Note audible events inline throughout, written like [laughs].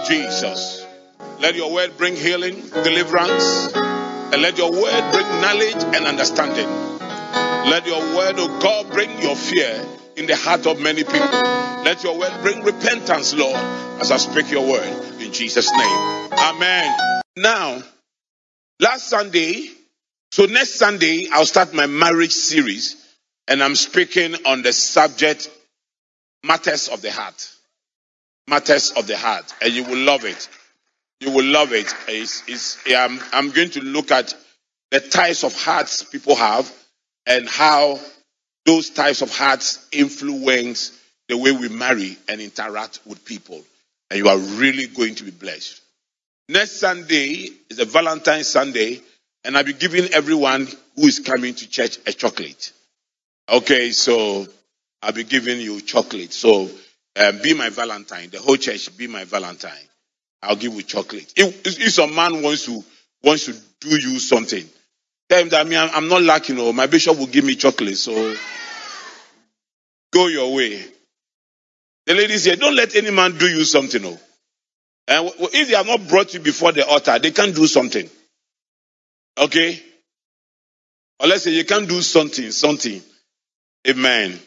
of Jesus. Let your word bring healing, deliverance, and let your word bring knowledge and understanding. Let your word, oh God, bring your fear in the heart of many people. Let your word bring repentance, Lord, as I speak your word in Jesus' name. Amen. Now, last Sunday, so next Sunday, I'll start my marriage series, and I'm speaking on the subject matters of the heart. Matters of the heart, and you will love it. You will love it. It's, it's, I'm, I'm going to look at the types of hearts people have and how those types of hearts influence the way we marry and interact with people. And you are really going to be blessed. Next Sunday is a Valentine's Sunday, and I'll be giving everyone who is coming to church a chocolate. Okay, so I'll be giving you chocolate. So um, be my Valentine. The whole church be my Valentine. I'll give you chocolate. If, if some man wants to wants to do you something, tell him that I mean, I'm, not lacking. Or my bishop will give me chocolate. So go your way. The ladies here, don't let any man do you something. Oh. And if they have not brought you before the altar, they can't do something. Okay? Or let's say you can't do something, something. Amen.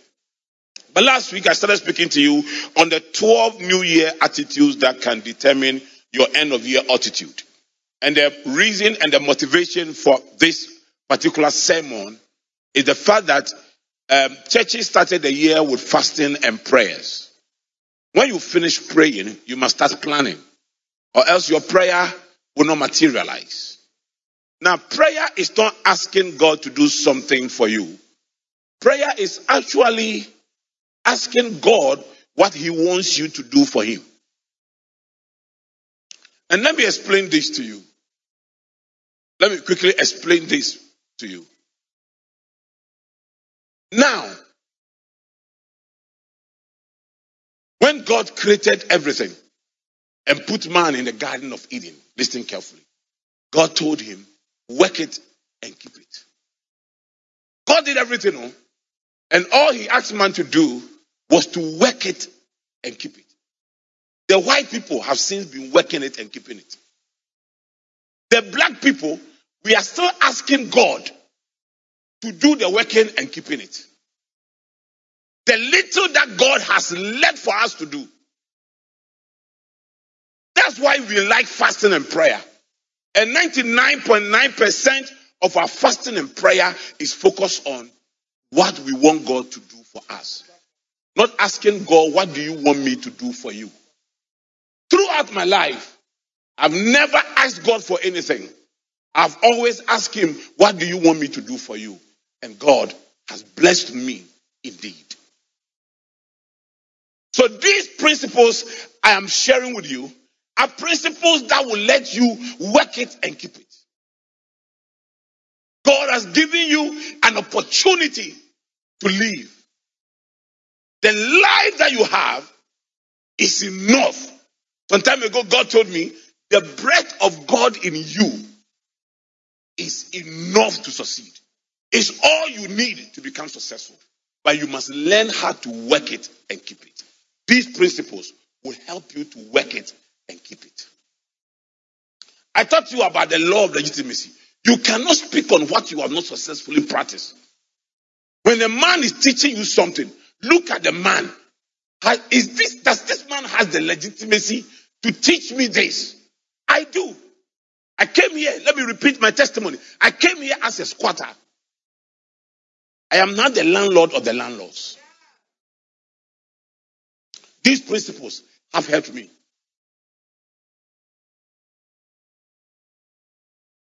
But last week I started speaking to you on the 12 New Year attitudes that can determine your end of year attitude. And the reason and the motivation for this particular sermon is the fact that um, churches started the year with fasting and prayers. When you finish praying, you must start planning, or else your prayer will not materialize. Now, prayer is not asking God to do something for you. Prayer is actually asking God what He wants you to do for Him. And let me explain this to you. Let me quickly explain this to you. Now, when God created everything and put man in the Garden of Eden, listen carefully, God told him, work it and keep it. God did everything, oh, and all he asked man to do was to work it and keep it. The white people have since been working it and keeping it. The black people, we are still asking God to do the working and keeping it. The little that God has left for us to do. That's why we like fasting and prayer. And 99.9% of our fasting and prayer is focused on what we want God to do for us. Not asking God, what do you want me to do for you? Throughout my life, I've never asked God for anything. I've always asked Him, what do you want me to do for you? And God has blessed me indeed. So these principles I am sharing with you are principles that will let you work it and keep it. God has given you an opportunity to live. The life that you have is enough. Some time ago, God told me the breath of God in you is enough to succeed. It's all you need to become successful. But you must learn how to work it and keep it. These principles will help you to work it and keep it. I taught you about the law of legitimacy. You cannot speak on what you have not successfully practiced. When a man is teaching you something, look at the man. Is this, does this man has the legitimacy to teach me this? I do. I came here, let me repeat my testimony. I came here as a squatter. I am not the landlord of the landlords. These principles have helped me.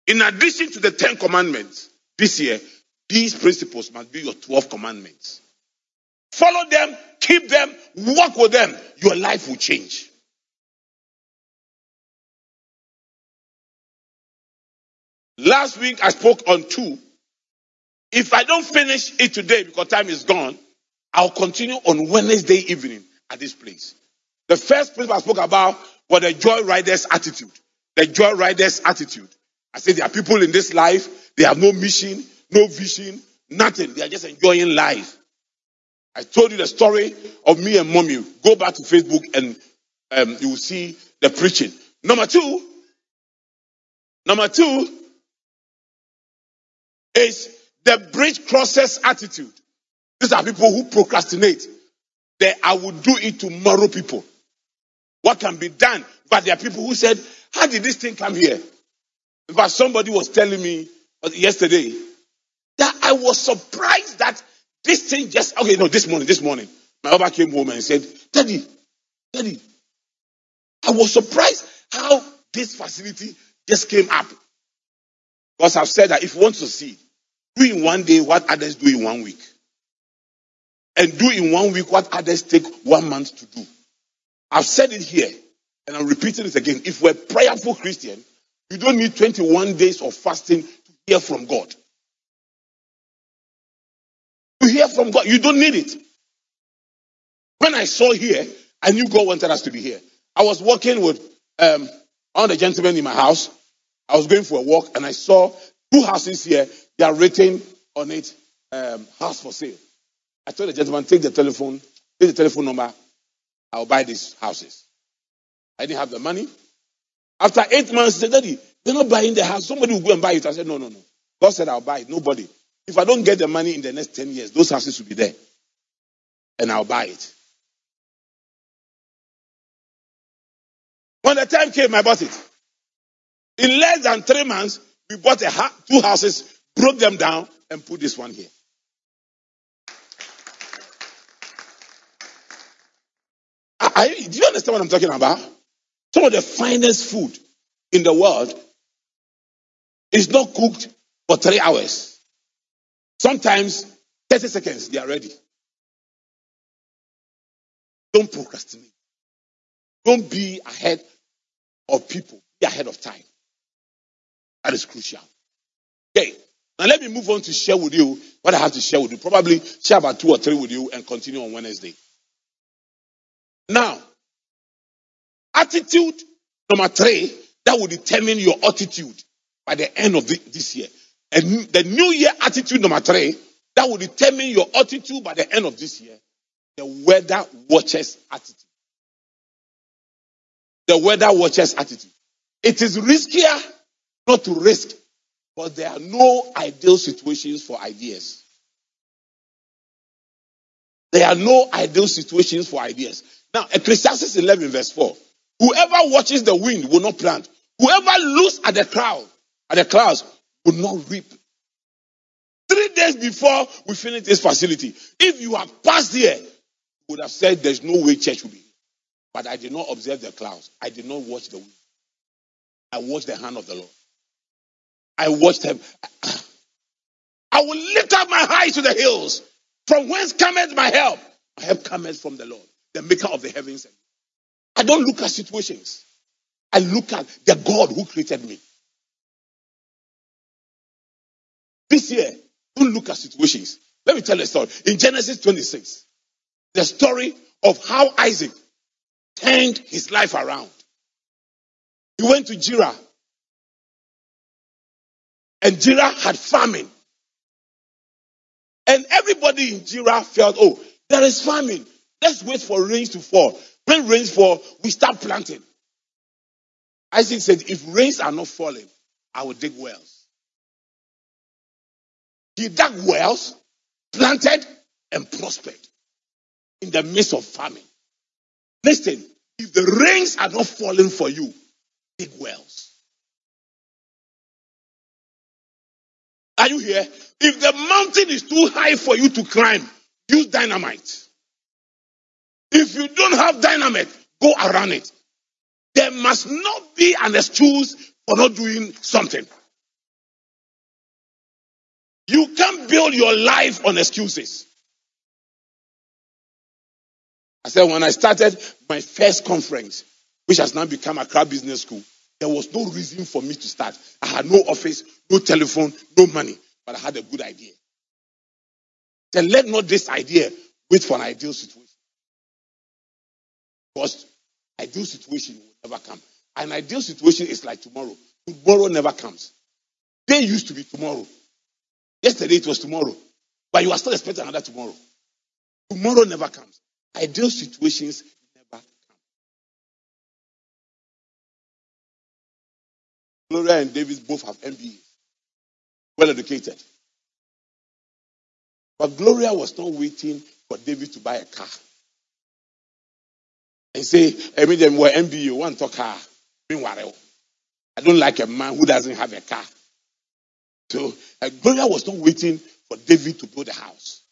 In addition to the 10 commandments this year, these principles must be your 12 commandments. Follow them, keep them, walk with them. Your life will change. Last week I spoke on two. If I don't finish it today because time is gone, I'll continue on Wednesday evening at this place. The first principle I spoke about was the joy riders attitude. The joy riders attitude. I said there are people in this life, they have no mission, no vision, nothing. They are just enjoying life. I told you the story of me and mommy. Go back to Facebook and um, you will see the preaching. Number two, number two is the bridge crosses attitude. These are people who procrastinate. They, I will do it tomorrow, people. What can be done? But there are people who said, How did this thing come here? But somebody was telling me yesterday that I was surprised that this thing just, okay, no, this morning, this morning, my mother came home and said, Daddy, Daddy, I was surprised how this facility just came up. Because I've said that if you want to see, do in one day what others do in one week. And do in one week what others take one month to do. I've said it here, and I'm repeating it again. If we're prayerful Christian, you don't need 21 days of fasting to hear from God. Hear from God, you don't need it. When I saw here, I knew God wanted us to be here. I was working with um, one of the gentlemen in my house. I was going for a walk and I saw two houses here. They are written on it, um, house for sale. I told the gentleman, take the telephone, take the telephone number. I'll buy these houses. I didn't have the money. After eight months, he said, Daddy, they're not buying the house. Somebody will go and buy it. I said, No, no, no. God said, I'll buy it. Nobody. If I don't get the money in the next 10 years, those houses will be there. And I'll buy it. When the time came, I bought it. In less than three months, we bought ha- two houses, broke them down, and put this one here. I, I, do you understand what I'm talking about? Some of the finest food in the world is not cooked for three hours. Sometimes 30 seconds, they are ready. Don't procrastinate. Don't be ahead of people. Be ahead of time. That is crucial. Okay. Now let me move on to share with you what I have to share with you. Probably share about two or three with you and continue on Wednesday. Now, attitude number three, that will determine your attitude by the end of the, this year. And the new year attitude number three, that will determine your attitude by the end of this year. The weather watchers attitude. The weather watchers attitude. It is riskier not to risk, but there are no ideal situations for ideas. There are no ideal situations for ideas. Now, Ecclesiastes 11 verse 4. Whoever watches the wind will not plant. Whoever looks at the cloud, at the clouds, will not reap. Three days before we finish this facility, if you have passed here, you would have said there's no way church will be. But I did not observe the clouds. I did not watch the wind. I watched the hand of the Lord. I watched him. [clears throat] I will lift up my eyes to the hills. From whence cometh my help? My help cometh from the Lord, the maker of the heavens. I don't look at situations. I look at the God who created me. This year, don't look at situations. Let me tell you a story. In Genesis 26, the story of how Isaac turned his life around. He went to Gerar. And Gerar had famine. And everybody in Gerar felt, oh, there is famine. Let's wait for rains to fall. When rains fall, we start planting. Isaac said, if rains are not falling, I will dig wells. He dug wells, planted, and prospered in the midst of famine. Listen, if the rains are not falling for you, dig wells. Are you here? If the mountain is too high for you to climb, use dynamite. If you don't have dynamite, go around it. There must not be an excuse for not doing something. You can't build your life on excuses. I said, when I started my first conference, which has now become Accra Business School, there was no reason for me to start. I had no office, no telephone, no money, but I had a good idea. Then let not this idea wait for an ideal situation. Because ideal situation will never come. An ideal situation is like tomorrow. Tomorrow never comes. Day used to be tomorrow. Yesterday it was tomorrow, but you are still expecting another tomorrow. Tomorrow never comes. Ideal situations never come. Gloria and Davis both have MBAs, well educated. But Gloria was not waiting for David to buy a car. And say, I mean, them were MBA, one talk car. I don't like a man who doesn't have a car. So uh, Gloria was not waiting for David to build a house.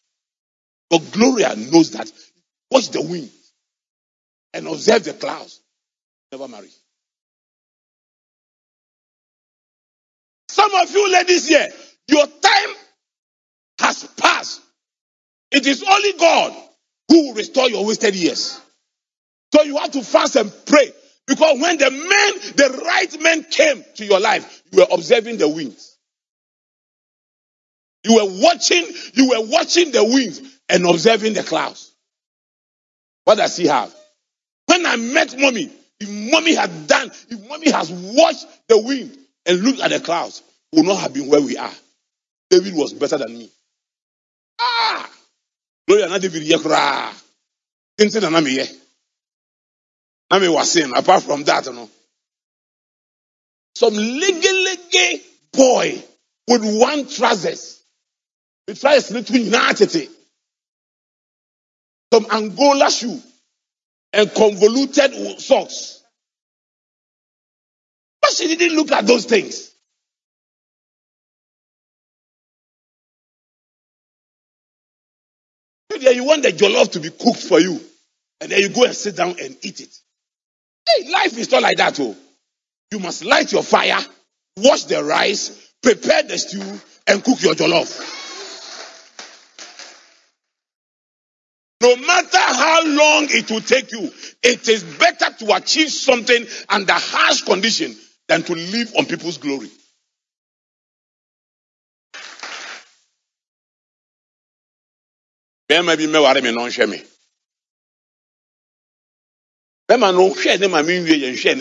But Gloria knows that watch the wind and observe the clouds. Never marry. Some of you ladies here, your time has passed. It is only God who will restore your wasted years. So you have to fast and pray. Because when the men, the right men came to your life, you were observing the winds. You were watching, you were watching the winds and observing the clouds. What does he have? When I met mommy, if mommy had done, if mommy has watched the wind and looked at the clouds, we would not have been where we are. David was better than me. Ah! Gloria na David ye kura. Inti na na me ye. Was saying, apart from that, you know. Some leggy leggy boy with one trousers. The trousers little united. Some Angola shoe and convoluted socks. But she didn't look at those things. Then you want the jollof to be cooked for you, and then you go and sit down and eat it. Hey, life is not like that, oh. You must light your fire, wash the rice, prepare the stew, and cook your jollof. No matter how long it will take you, it is better to achieve something under harsh condition than to live on people's glory.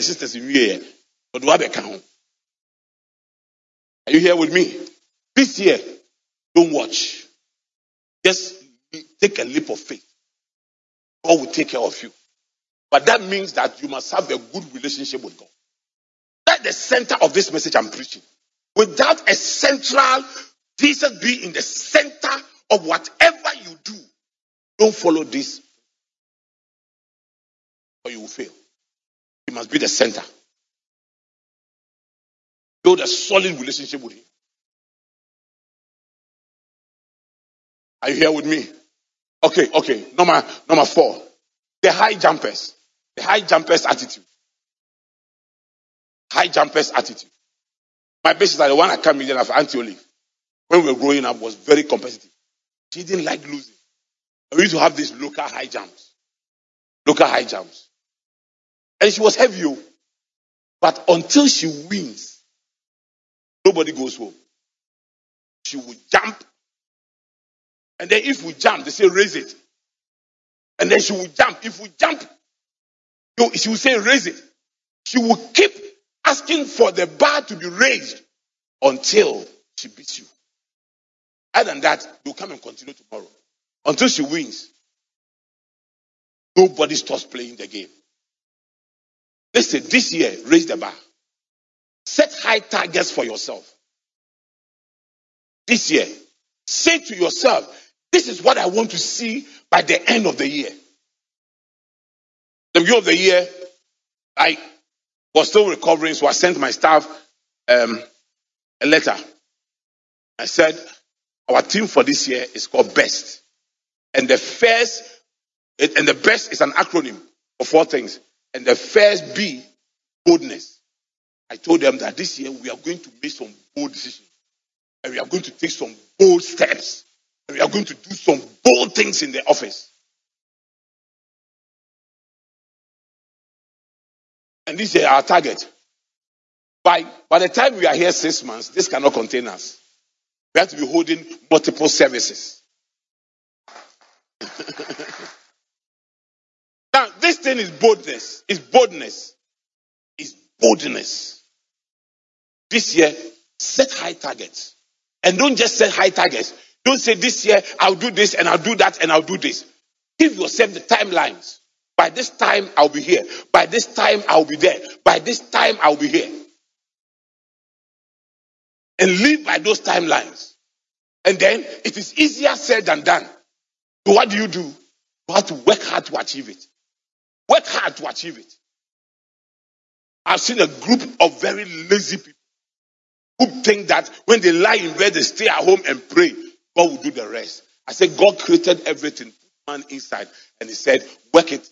sisters ho are you here with me? This year don't watch. Just take a leap of faith God will take care of you but that means that you must have a good relationship with God that's the center of this message I'm preaching without a central Jesus be in the center of whatever you do, don't follow this or you will fail. It must be the center. Build a solid relationship with Him. Are you here with me? Okay, okay. Number number four. The high jumpers. The high jumpers attitude. High jumpers attitude. My best are the one I came in of Auntie Olive. When we were growing up was very competitive. She didn't like losing. We used to have these local high jumps. Local high jumps. And she was heavy. oh. But until she wins, nobody goes home. She will jump. And then if we jump, they say raise it. And then she will jump. If we jump, she will say raise it. She will keep asking for the bar to be raised until she beats you. Other than that, you'll come and continue tomorrow. Until she wins. Nobody stops playing the game. Listen, this year, raise the bar. Set high targets for yourself. This year, say to yourself, this is what I want to see by the end of the year. The beginning of the year, I was still recovering, so I sent my staff um, a letter. I said, our team for this year is called BEST. And the first, and the BEST is an acronym of four things. And the first B, boldness. I told them that this year we are going to make some bold decisions. And we are going to take some bold steps. We are going to do some bold things in the office. And this is our target. By, by the time we are here six months, this cannot contain us. We have to be holding multiple services. [laughs] now, this thing is boldness. It's boldness. It's boldness. This year, set high targets. And don't just set high targets. Don't say this year, I'll do this and I'll do that and I'll do this. Give yourself the timelines. By this time, I'll be here. By this time, I'll be there. By this time, I'll be here. and live by those timelines. And then it is easier said than done. So what do you do? You have to work hard to achieve it. Work hard to achieve it. I've seen a group of very lazy people who think that when they lie in bed, they stay at home and pray. God will do the rest. I said, God created everything, man inside, and He said, work it.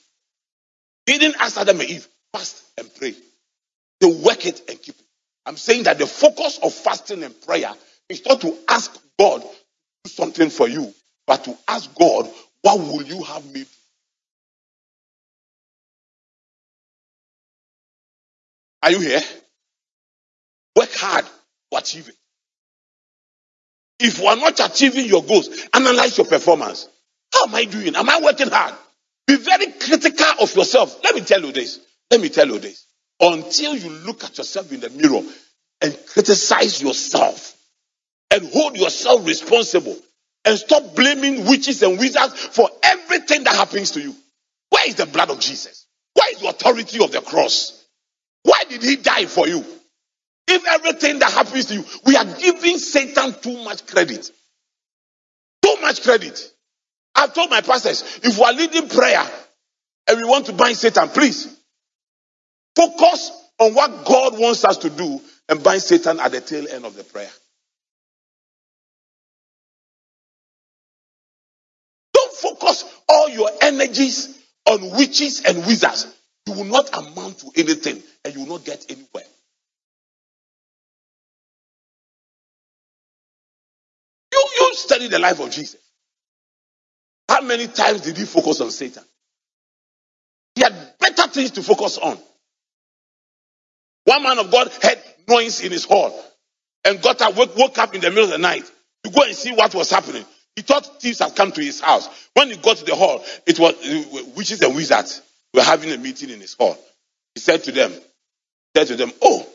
He didn't ask Adam and Eve, fast and pray. They work it and keep it. I'm saying that the focus of fasting and prayer is not to ask God to do something for you, but to ask God, what will you have me do? Are you here? Work hard to achieve it. If you are not achieving your goals, analyze your performance. How am I doing? Am I working hard? Be very critical of yourself. Let me tell you this. Let me tell you this. Until you look at yourself in the mirror and criticize yourself and hold yourself responsible and stop blaming witches and wizards for everything that happens to you. Where is the blood of Jesus? Where is the authority of the cross? Why did he die for you? If everything that happens to you, we are giving Satan too much credit. Too much credit. I've told my pastors, if we are leading prayer and we want to bind Satan, please focus on what God wants us to do and bind Satan at the tail end of the prayer. Don't focus all your energies on witches and wizards. You will not amount to anything and you will not get anywhere. You study the life of Jesus. How many times did he focus on Satan? He had better things to focus on. One man of God heard noise in his hall and got up, woke, woke up in the middle of the night to go and see what was happening. He thought thieves had come to his house. When he got to the hall, it was witches and wizards were having a meeting in his hall. He said to them, said to them, Oh,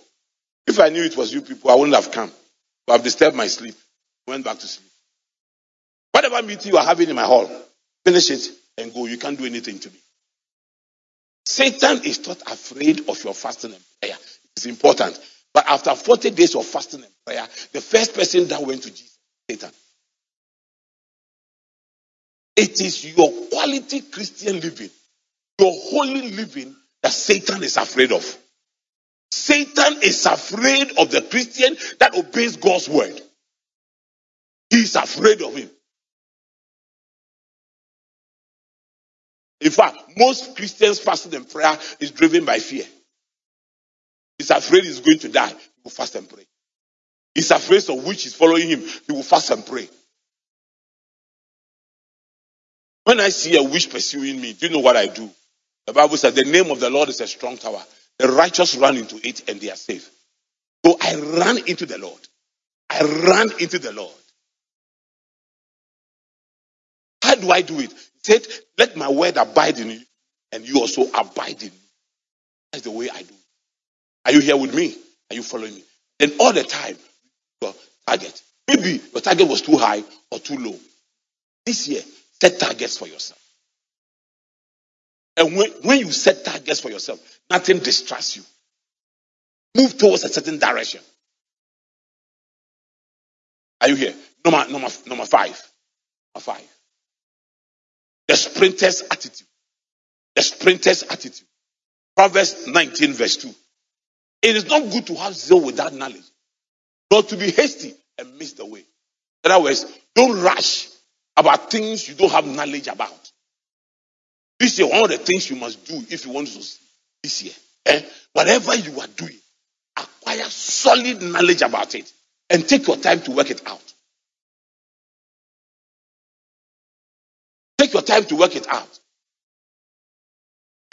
if I knew it was you people, I wouldn't have come. I've disturbed my sleep. Went back to sleep. Whatever meeting you are having in my hall, finish it and go. You can't do anything to me. Satan is not afraid of your fasting and prayer. It's important. But after 40 days of fasting and prayer, the first person that went to Jesus, Satan. It is your quality Christian living, your holy living that Satan is afraid of. Satan is afraid of the Christian that obeys God's word. He is afraid of him. In fact, most Christians fasting and prayer is driven by fear. He's afraid he's going to die. He will fast and pray. He's afraid of which is following him. He will fast and pray. When I see a witch pursuing me, do you know what I do? The Bible says the name of the Lord is a strong tower. The righteous run into it and they are safe. So I ran into the Lord. I ran into the Lord. How do I do it? Said, Let my word abide in you, and you also abide in me. That's the way I do. Are you here with me? Are you following me? Then all the time, your target. Maybe your target was too high or too low. This year, set targets for yourself. And when, when you set targets for yourself, nothing distracts you. Move towards a certain direction. Are you here? Number, number, number five. Number five. Sprinter's attitude. The sprinter's attitude. Proverbs 19, verse 2. It is not good to have zeal without knowledge, not to be hasty and miss the way. In other words, don't rush about things you don't have knowledge about. This is one of the things you must do if you want to succeed this year. Eh? Whatever you are doing, acquire solid knowledge about it and take your time to work it out. Take your time to work it out.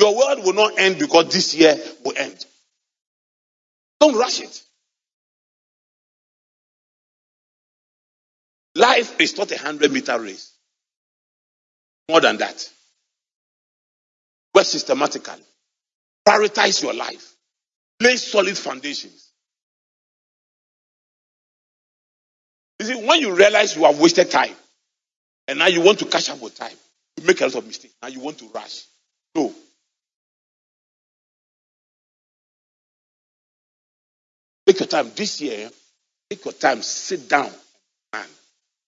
Your world will not end because this year will end. Don't rush it. Life is not a hundred meter race. More than that. Work systematically. Prioritize your life. Lay solid foundations. You see, when you realize you have wasted time, and now you want to catch up with time, you make a lot of mistakes. Now you want to rush. No. Take your time. This year, Take your time, sit down, man.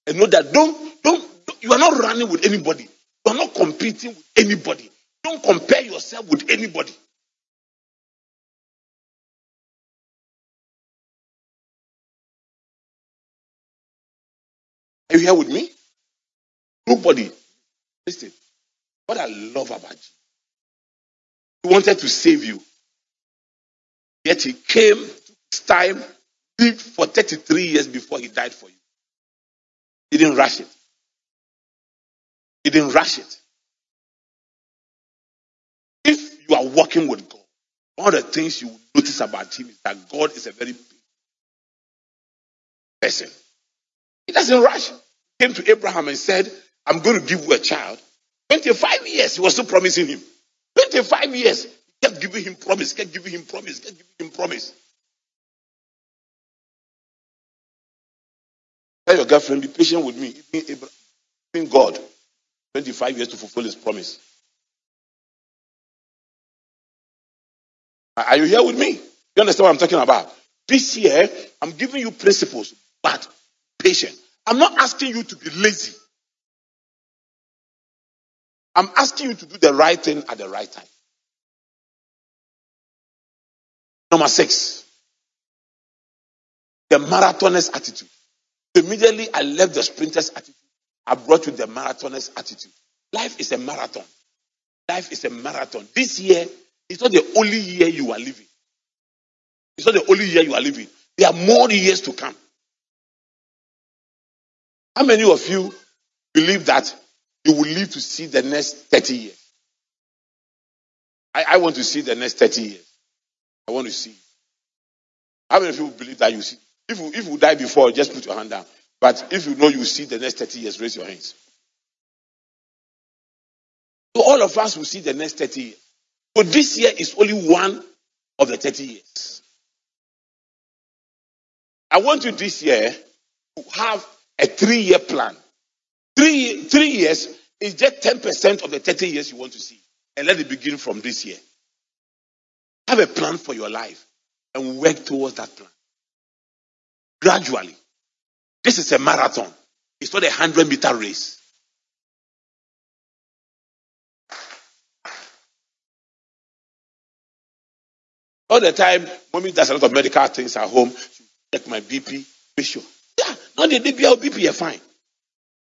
And know that don't, don't, don't- you are not running with anybody. You are not competing with anybody. Don't compare yourself with anybody. Are you here with me? Nobody. Listen, what I love about you, he wanted to save you. Yet he came, took his time, lived for 33 years before he died for you. He didn't rush it. He didn't rush it. If you are working with God, one of the things you will notice about him is that God is a very person. He doesn't rush. He came to Abraham and said, I'm going to give you a child. 25 years, he was still promising him. 25 years, he kept giving him promise, kept giving him promise, kept giving him promise. Tell your girlfriend, be patient with me. Even God, 25 years to fulfill his promise. Are are you here with me? You understand what I'm talking about? This year, I'm giving you principles, but patient. I'm not asking you to be lazy. I'm asking you to do the right thing at the right time. Number six, the marathoner's attitude. Immediately I left the sprinter's attitude. I brought you the marathoner's attitude. Life is a marathon. Life is a marathon. This year is not the only year you are living. It's not the only year you are living. There are more years to come. How many of you believe that you will live to see the next 30 years? I, I want to see the next 30 years. I want to see. How many you believe that you see? If you, if you die before, just put your hand down. But if you know you see the next 30 years, raise your hands. So all of us will see the next 30 years. So this year is only one of the 30 years. I want you this year to have a three year plan. Three, three years is just 10% of the 30 years you want to see. And let it begin from this year. Have a plan for your life and work towards that plan. Gradually. This is a marathon. It's not a 100 meter race. All the time, mommy does a lot of medical things at home. She check my BP, make sure. Yeah, now the your BP are fine.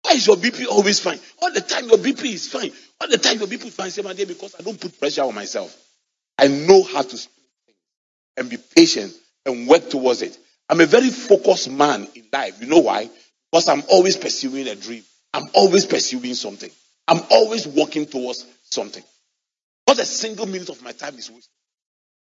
Why is your BP always fine? All the time your BP is fine. All the time your BP is fine. Say, my dear, because I don't put pressure on myself. I know how to and be patient and work towards it. I'm a very focused man in life. You know why? Because I'm always pursuing a dream. I'm always pursuing something. I'm always working towards something. Not a single minute of my time is wasted.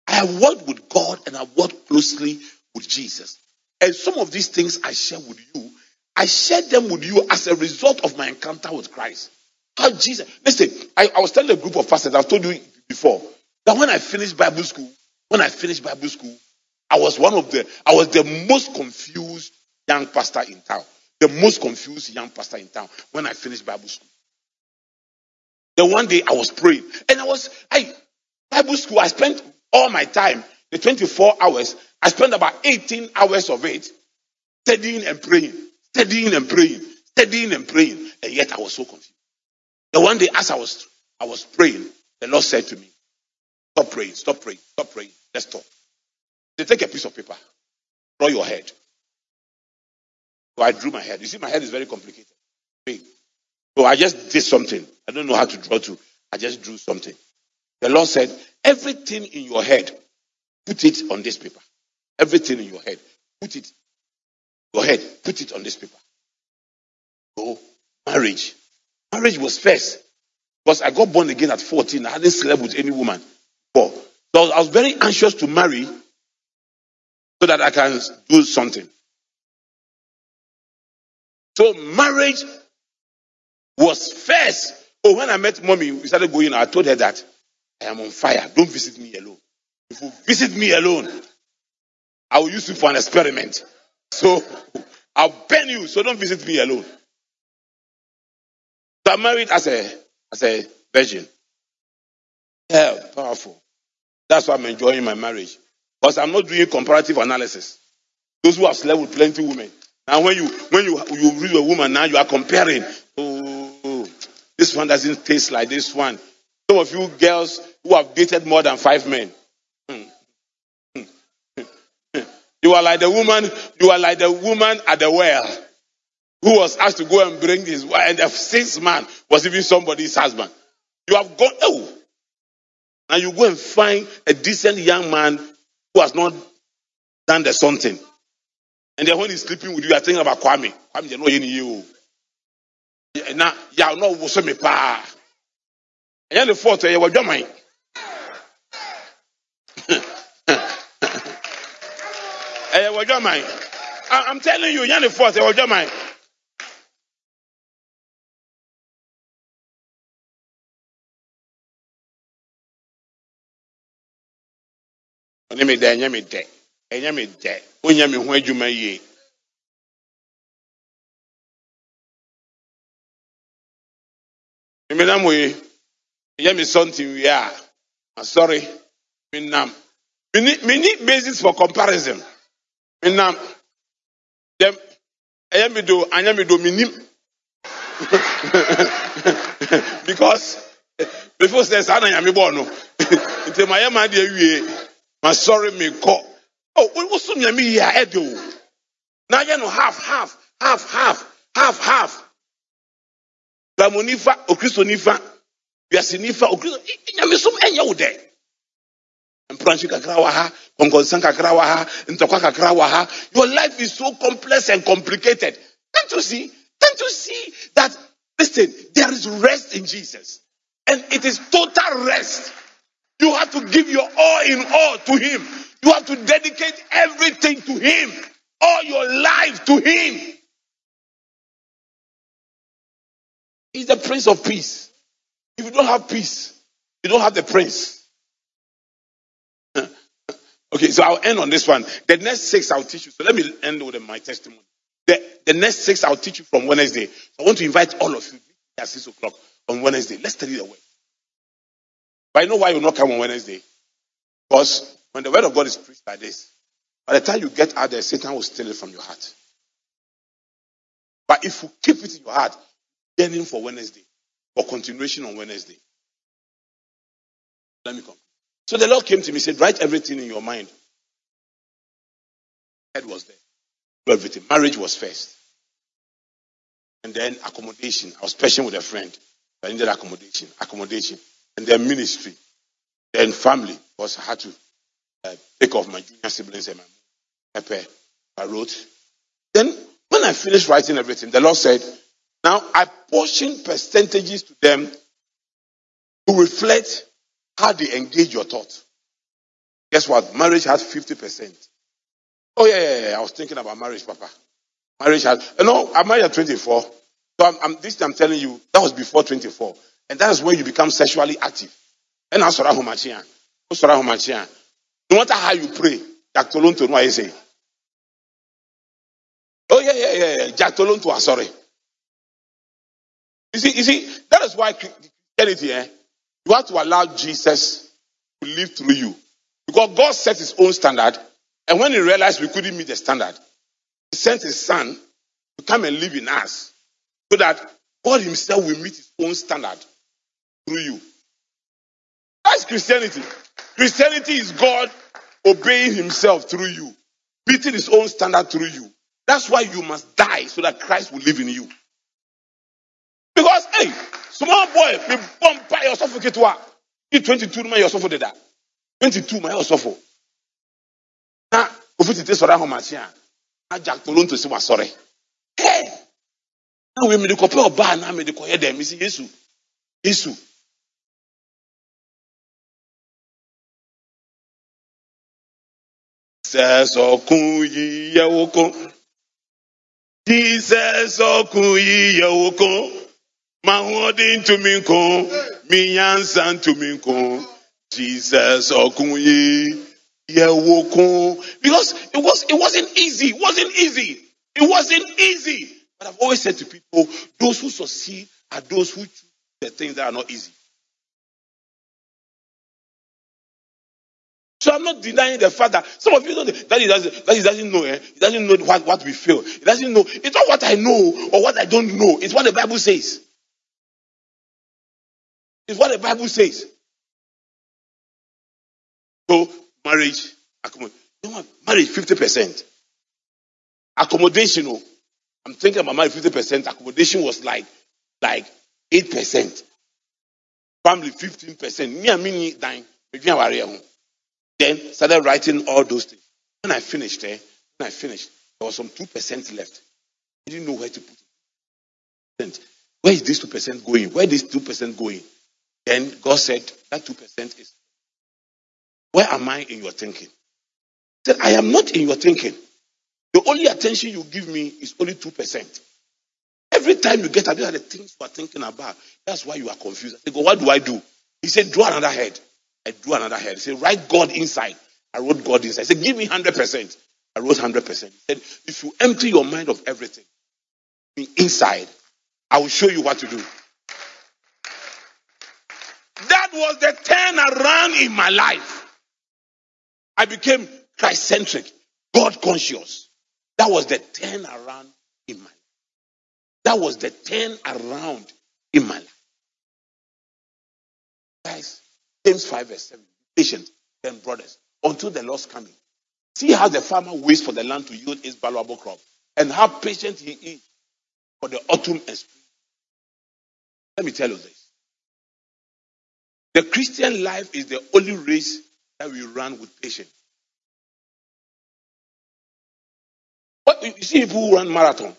I have worked with God and I worked closely with Jesus. And some of these things I share with you, I share them with you as a result of my encounter with Christ. How Jesus, listen, I, I was telling a group of pastors, I've told you before, that when I finished Bible school, when I finished Bible school, I was one of the, I was the most confused young pastor in town. The most confused young pastor in town when I finished Bible school. Then one day I was praying and I was, I, Bible school, I spent all my time, the 24 hours, I spent about 18 hours of it studying and praying, studying and praying, studying and praying, and yet I was so confused. The one day as I was, I was praying, the Lord said to me, stop praying, stop praying, stop praying, let's stop. They take a piece of paper, draw your head. So I drew my head. You see, my head is very complicated. Big. So I just did something. I don't know how to draw to. I just drew something. The Lord said, everything in your head, put it on this paper. Everything in your head, put it. Your ahead, put it on this paper. So, marriage. Marriage was first. Because I got born again at 14. I hadn't slept with any woman before. So I was very anxious to marry so that I can do something. So marriage was first. Oh, when I met mommy, we started going. I told her that I am on fire. Don't visit me alone. If you visit me alone, I will use you for an experiment. So I'll burn you. So don't visit me alone. So I'm married as a as a virgin. Yeah, powerful. That's why I'm enjoying my marriage. Because I'm not doing comparative analysis. Those who have slept with plenty women. Now when you when you you read a woman now you are comparing. Oh, this one doesn't taste like this one. Some of you girls who have dated more than five men. Hmm. You are like the woman, you are like the woman at the well who was asked to go and bring his wife, and the sixth man was even somebody's husband. You have gone, oh, and you go and find a decent young man who has not done the something. And then when he's sleeping with you, you are thinking about Kwame. Kwame, you know, you Now, you know, what's me pa. And then the fourth, eh, you were your ɛyɛ wɔdwa man i'm telling you yanni force ɛyɛ wɔdwa man. ɔne mi dɛ ɛnyɛ mi dɛ ɛnyɛ mi dɛ onyɛ mi ho adwuma yie. Mímí nam yi ɛyɛ mi something wie a asɔre mi nam mi ni mi ni basis for comparison mi nam dɛm ɛyɛ mi do anyɛ mi do mi nim [laughs] because before sɛ saa na nyame bɔɔ no. [laughs] Nti ma yɛ ma deɛ wie ma sɔre mi kɔ. Oh woso nyame yi a ɛde o. Na yɛ no half half half half half half. Lamɔ nifa okristo nifa wiase nifa okristo nyame som ɛnyɛ wo dɛ your life is so complex and complicated. Can't you see? Can't you see that listen there is rest in jesus. And it is total rest. You have to give your all in all to him. You have to dedicate everything to him. All your life to him. He's the prince of peace. If you don't have peace you don't have the prince Okay, so I'll end on this one. The next six I'll teach you. So let me end with my testimony. The, the next six I'll teach you from Wednesday. I want to invite all of you at six o'clock on Wednesday. Let's study the word. But I know why you will not come on Wednesday. Because when the word of God is preached like this, by the time you get out there, Satan will steal it from your heart. But if you keep it in your heart, yearning for Wednesday, for continuation on Wednesday. Let me come. So the Lord came to me and said, Write everything in your mind. Head was there. Everything. Marriage was first. And then accommodation. I was patient with a friend. I needed accommodation. Accommodation. And then ministry. Then family. Because I had to uh, take off my junior siblings and my Pepe. I wrote. Then when I finished writing everything, the Lord said, Now I portion percentages to them to reflect how they engage your thought. Guess what? Marriage has 50%. Oh, yeah, yeah, yeah. I was thinking about marriage, Papa. Marriage has, you know, I'm married at 24. So I'm, I'm, this I'm telling you, that was before 24. And that is when you become sexually active. And I'm No matter how you pray, Jack Tolonto, what I say. Oh, yeah, yeah, yeah, yeah. Jack Tolonto, sorry. You see, you see, that is why Christianity, eh? You have to allow Jesus to live through you. Because God set his own standard, and when he realized we couldn't meet the standard, he sent his son to come and live in us so that God himself will meet his own standard through you. That's Christianity. Christianity is God obeying himself through you, meeting his own standard through you. That's why you must die so that Christ will live in you. Because, hey, small boy me bɔ mpa yɛ ɔsɔfo ketewa yi twenty two ma yɛ ɔsɔfo deda. Twenty two ma yɛ ɔsɔfo na ofi tete sɔrɔ ahomakye a na jack toronto si wasɔre hɛ na wei mede kɔpɛ ɔbaa na mede kɔyɛ dɛm mi si yesu. Yesu. Jesus ọkùn yìí yẹ wò kún. Jesus ọkùn yìí yẹ wò kún. Mahodi ntumi nko, minyansa ntumi nko. Jesus okunyi yewoko. Because it was it wasn't easy. It wasn't easy. It wasn't easy. But I've always said to people, those who succeed are those who choose the things that are not easy. So So I'm not denying the fact that some of you don't that he doesn't that he doesn't know, eh? He doesn't know what, what we feel. He doesn't know. It's not what I know or what I don't know. It's what the Bible says. What the Bible says. So marriage, accommodation. You know? Marriage, 50%. Accommodation, oh, I'm thinking about marriage 50%. Accommodation was like like 8%. Family 15%. Me and me dying. Then started writing all those things. When I finished, eh, when I finished, there was some 2% left. I didn't know where to put it. Where is this 2% going? Where is this 2% going? Then God said, that 2% is. Where am I in your thinking? He said, I am not in your thinking. The only attention you give me is only 2%. Every time you get up, these are the things you are thinking about. That's why you are confused. I go, what do I do? He said, draw another head. I drew another head. He said, write God inside. I wrote God inside. He said, give me 100%. I wrote 100%. He said, if you empty your mind of everything inside, I will show you what to do. Was the turnaround in my life. I became Christ centric, God conscious. That was the turnaround in my life. That was the turn around in my life. Guys, James 5 verse 7. Patient, then brothers, until the Lord's coming. See how the farmer waits for the land to yield its valuable crop, and how patient he is for the autumn and spring. Let me tell you this. The Christian life is the only race that we run with patience. But you see people who run marathon,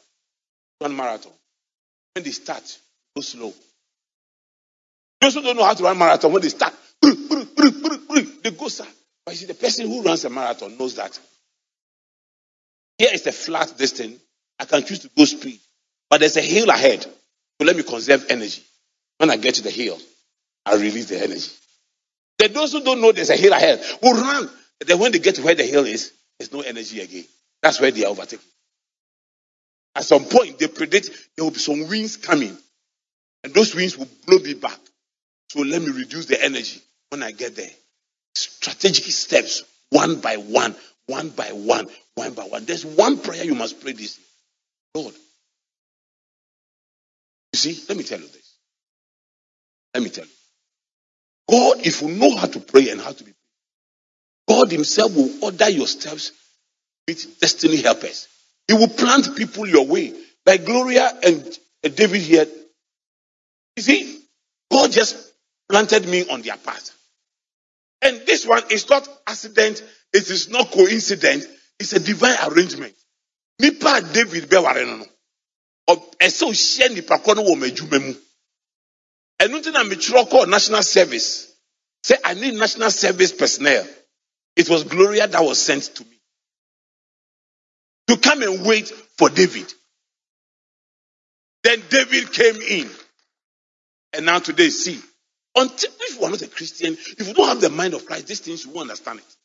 run marathon. When they start, go slow. Those don't know how to run marathon, when they start, they go slow. But you see, the person who runs a marathon knows that here is a flat distance. I can choose to go speed, but there's a hill ahead. So let me conserve energy. When I get to the hill, I release the energy. Then those who don't know there's a hill ahead will run. Then when they get to where the hill is, there's no energy again. That's where they are overtaken. At some point, they predict there will be some winds coming, and those winds will blow me back. So let me reduce the energy when I get there. Strategic steps, one by one, one by one, one by one. There's one prayer you must pray this. Lord. You see, let me tell you this. Let me tell you. God, if you know how to pray and how to be God Himself will order your steps with destiny helpers. He will plant people your way. Like Gloria and David here. You see, God just planted me on their path. And this one is not accident, it is not coincidence, it's a divine arrangement. Nipa David bɛware no no. Ɛsɛ ohyia nipa kɔ no wɔ Ɛno nti na metwerɛ kɔɔ national service. Say I need national service personnel. It was Gloria that was sent to me to come and wait for David. Then David came in. And now today, see, until if you are not a Christian, if you don't have the mind of Christ, these things you won't understand it.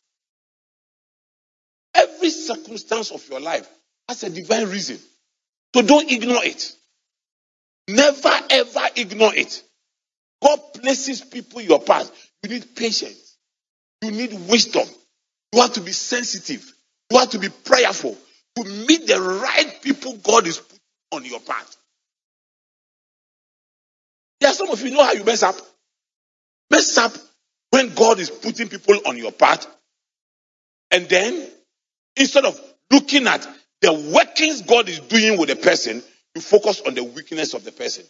Every circumstance of your life has a divine reason. So don't ignore it. Never ever ignore it. God places people in your path. You need patience. You need wisdom. You have to be sensitive. You have to be prayerful to meet the right people God is putting on your path. There are some of you know how you mess up. Mess up when God is putting people on your path. And then instead of looking at the workings God is doing with the person, you focus on the weakness of the person.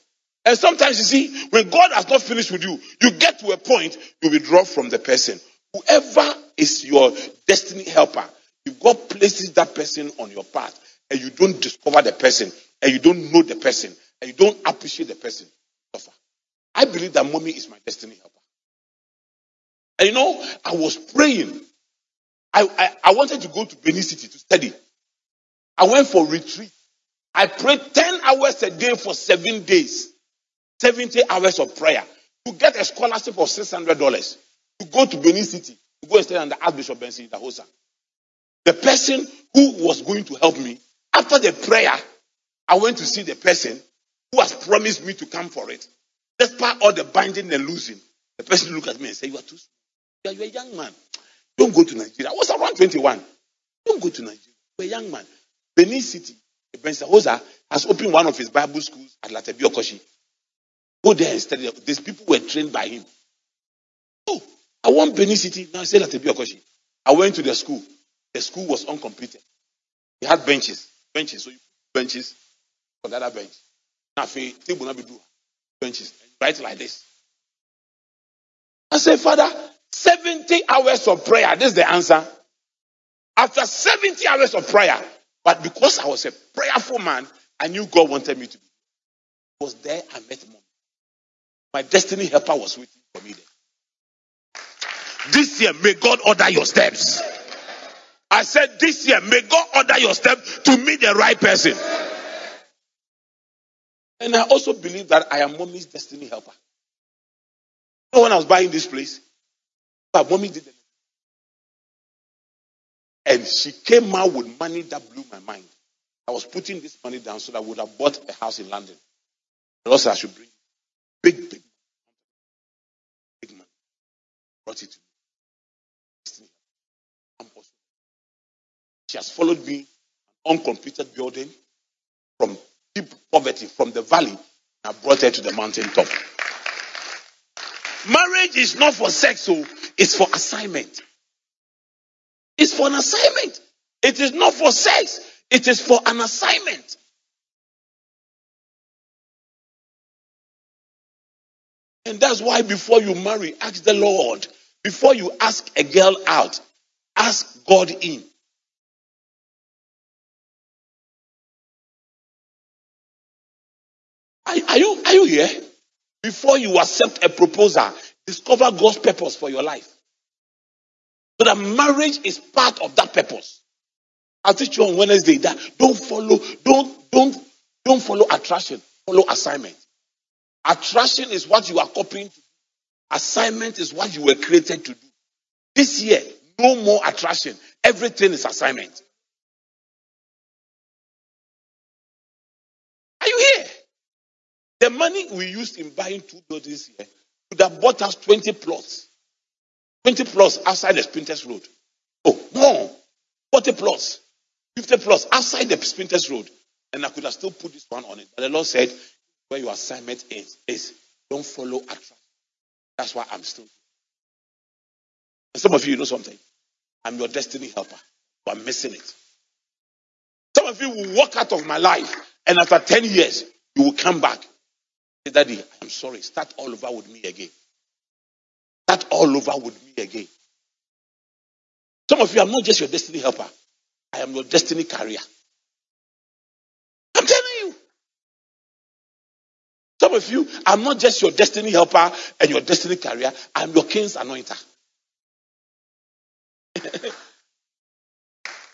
And sometimes you see, when God has not finished with you, you get to a point, you withdraw from the person. Whoever is your destiny helper, if God places that person on your path and you don't discover the person and you don't know the person and you don't appreciate the person, suffer. I believe that mommy is my destiny helper. And you know, I was praying. I, I, I wanted to go to Benin City to study. I went for retreat. I prayed 10 hours a day for seven days. 70 hours of prayer to get a scholarship of $600 to go to Benin City to go and study under Archbishop Benson Idahosa. The person who was going to help me, after the prayer, I went to see the person who has promised me to come for it. Despite all the binding and losing, the person looked at me and said, You are too small. You are a young man. Don't go to Nigeria. I was around 21. Don't go to Nigeria. You're a young man. Benin City, Benson Hosa has opened one of his Bible schools at Latebiokorshie. Go there and study. These people were trained by him. Oh, I want Benin City. Now I say Latebiokorshie. I went to the school. The school was uncompleted. He had benches. Benches. So you put benches on the other bench. Now, table not be do benches. Right like this. I said, Father, 70 hours of prayer. This is the answer. After 70 hours of prayer, but because I was a prayerful man, I knew God wanted me to be. I was there, I met mom. My destiny helper was waiting for me there. This year, may God order your steps. I said, This year, may God order your steps to meet the right person. And I also believe that I am mommy's destiny helper. You know, when I was buying this place, but mommy did it. And she came out with money that blew my mind. I was putting this money down so that I would have bought a house in London. And also I should bring big, big, big money. Brought it to me. She has followed me uncompleted building from deep poverty, from the valley, and brought her to the mountain top. Marriage is not for sex, so it's for assignment. It's for an assignment. It is not for sex. It is for an assignment. And that's why before you marry, ask the Lord. Before you ask a girl out, ask God in. Are, are you are you here? Before you accept a proposal, discover God's purpose for your life. So that marriage is part of that purpose. I'll teach you on Wednesday that don't follow, don't, don't, don't follow attraction, follow assignment. Attraction is what you are copying. Assignment is what you were created to do. This year, no more attraction. Everything is assignment. Are you here? The money we used in buying two buildings here could have bought us 20 plots. 20 plus outside the Spintex Road. Oh, no. 40 plus. 50 plus outside the Spintex Road. And I could have still put this one on it. But the Lord said, where your assignment is, is don't follow attraction. That's why I'm still some of you, you know something. I'm your destiny helper. But I'm missing it. Some of you will walk out of my life. And after 10 years, you will come back. Say, Daddy, I'm sorry. Start all over with me again. Start all over with me again. Some of you, I'm not just your destiny helper. I am your destiny carrier. I'm telling you. Some of you, I'm not just your destiny helper and your destiny carrier. I'm your king's anointer. [laughs]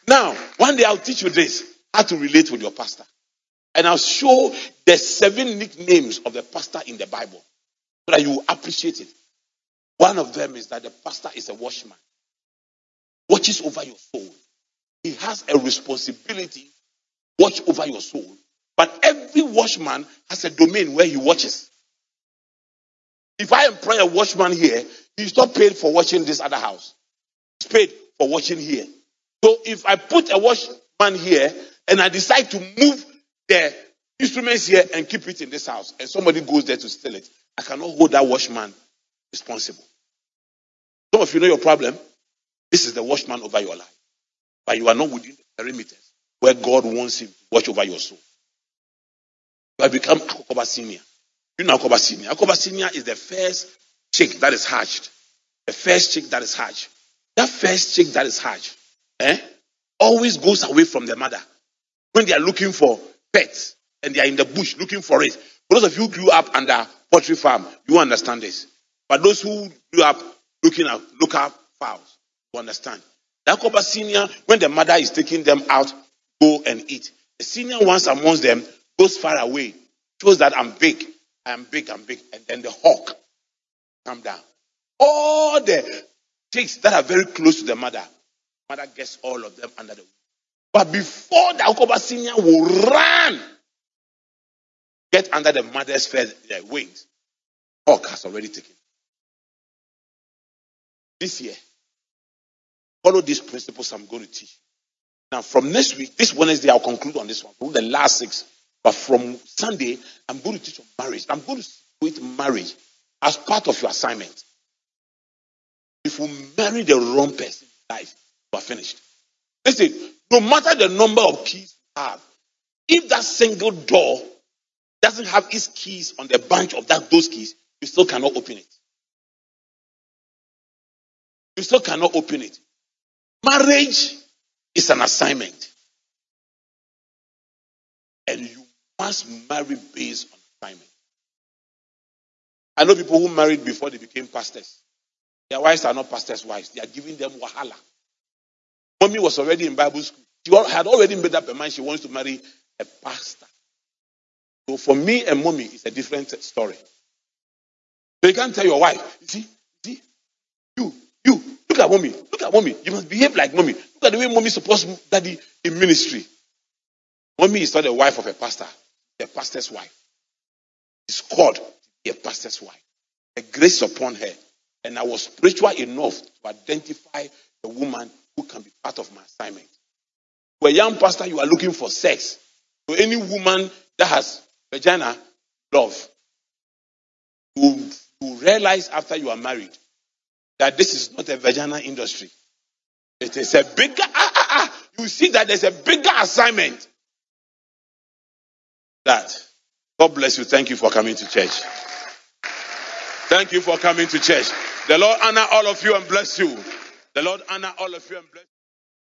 now, one day I'll teach you this how to relate with your pastor. And I'll show the seven nicknames of the pastor in the Bible so that you appreciate it. One of them is that the pastor is a watchman, watches over your soul. He has a responsibility, watch over your soul. But every watchman has a domain where he watches. If I employ a watchman here, he's not paid for watching this other house. He's paid for watching here. So if I put a watchman here and I decide to move the instruments here and keep it in this house, and somebody goes there to steal it, I cannot hold that watchman responsible. Some of you know your problem. This is the watchman over your life. But you are not within the perimeters where God wants him to watch over your soul. You have become Akoba Senior. You know Akoba Senior. Akoba Senior is the first chick that is hatched. The first chick that is hatched. That first chick that is hatched eh, always goes away from the mother. When they are looking for pets and they are in the bush looking for it. For those of you who grew up under poultry farm, you understand this. But those who grew up looking at local fowls, you understand. That copper senior, when the mother is taking them out, go and eat. The senior ones amongst them goes far away, shows that I'm big, I'm big, I'm big, and then the hawk come down. All the chicks that are very close to the mother, mother gets all of them under the wing. But before the Akoba senior will run, get under the mother's their wings, hawk has already taken. This year, Follow these principles I'm going to teach. Now, from next week, this Wednesday, I'll conclude on this one, the last six. But from Sunday, I'm going to teach on marriage. I'm going to with marriage as part of your assignment. If you marry the wrong person in life, you are finished. Listen, no matter the number of keys you have, if that single door doesn't have its keys on the bunch of that those keys, you still cannot open it. You still cannot open it. Marriage is an assignment. And must marry based on assignment. I know people who married before they became pastors. Their wives are not pastors' wives. They are giving them wahala. Mommy was already in Bible school. She had already made up her mind she wants to marry a pastor. So for me and mommy, it's a different story. So you can't tell your wife, see, see, you, you, look at mommy, look at mommy. You must behave like mommy. Look at the way mommy supports daddy in ministry. Mommy is not the wife of a pastor, the pastor's wife. She's called to be a pastor's wife. A grace upon her. And I was spiritual enough to identify the woman who can be part of my assignment. For a young pastor, you are looking for sex. So any woman that has vagina, love, you, realize after you are married that this is not a vagina industry. It is a bigger, ah, ah, ah. you see that there's a bigger assignment. That. God bless you. Thank you for coming to church. Thank you for coming to church. The Lord honor all of you and bless you. The Lord honor all of you and bless you.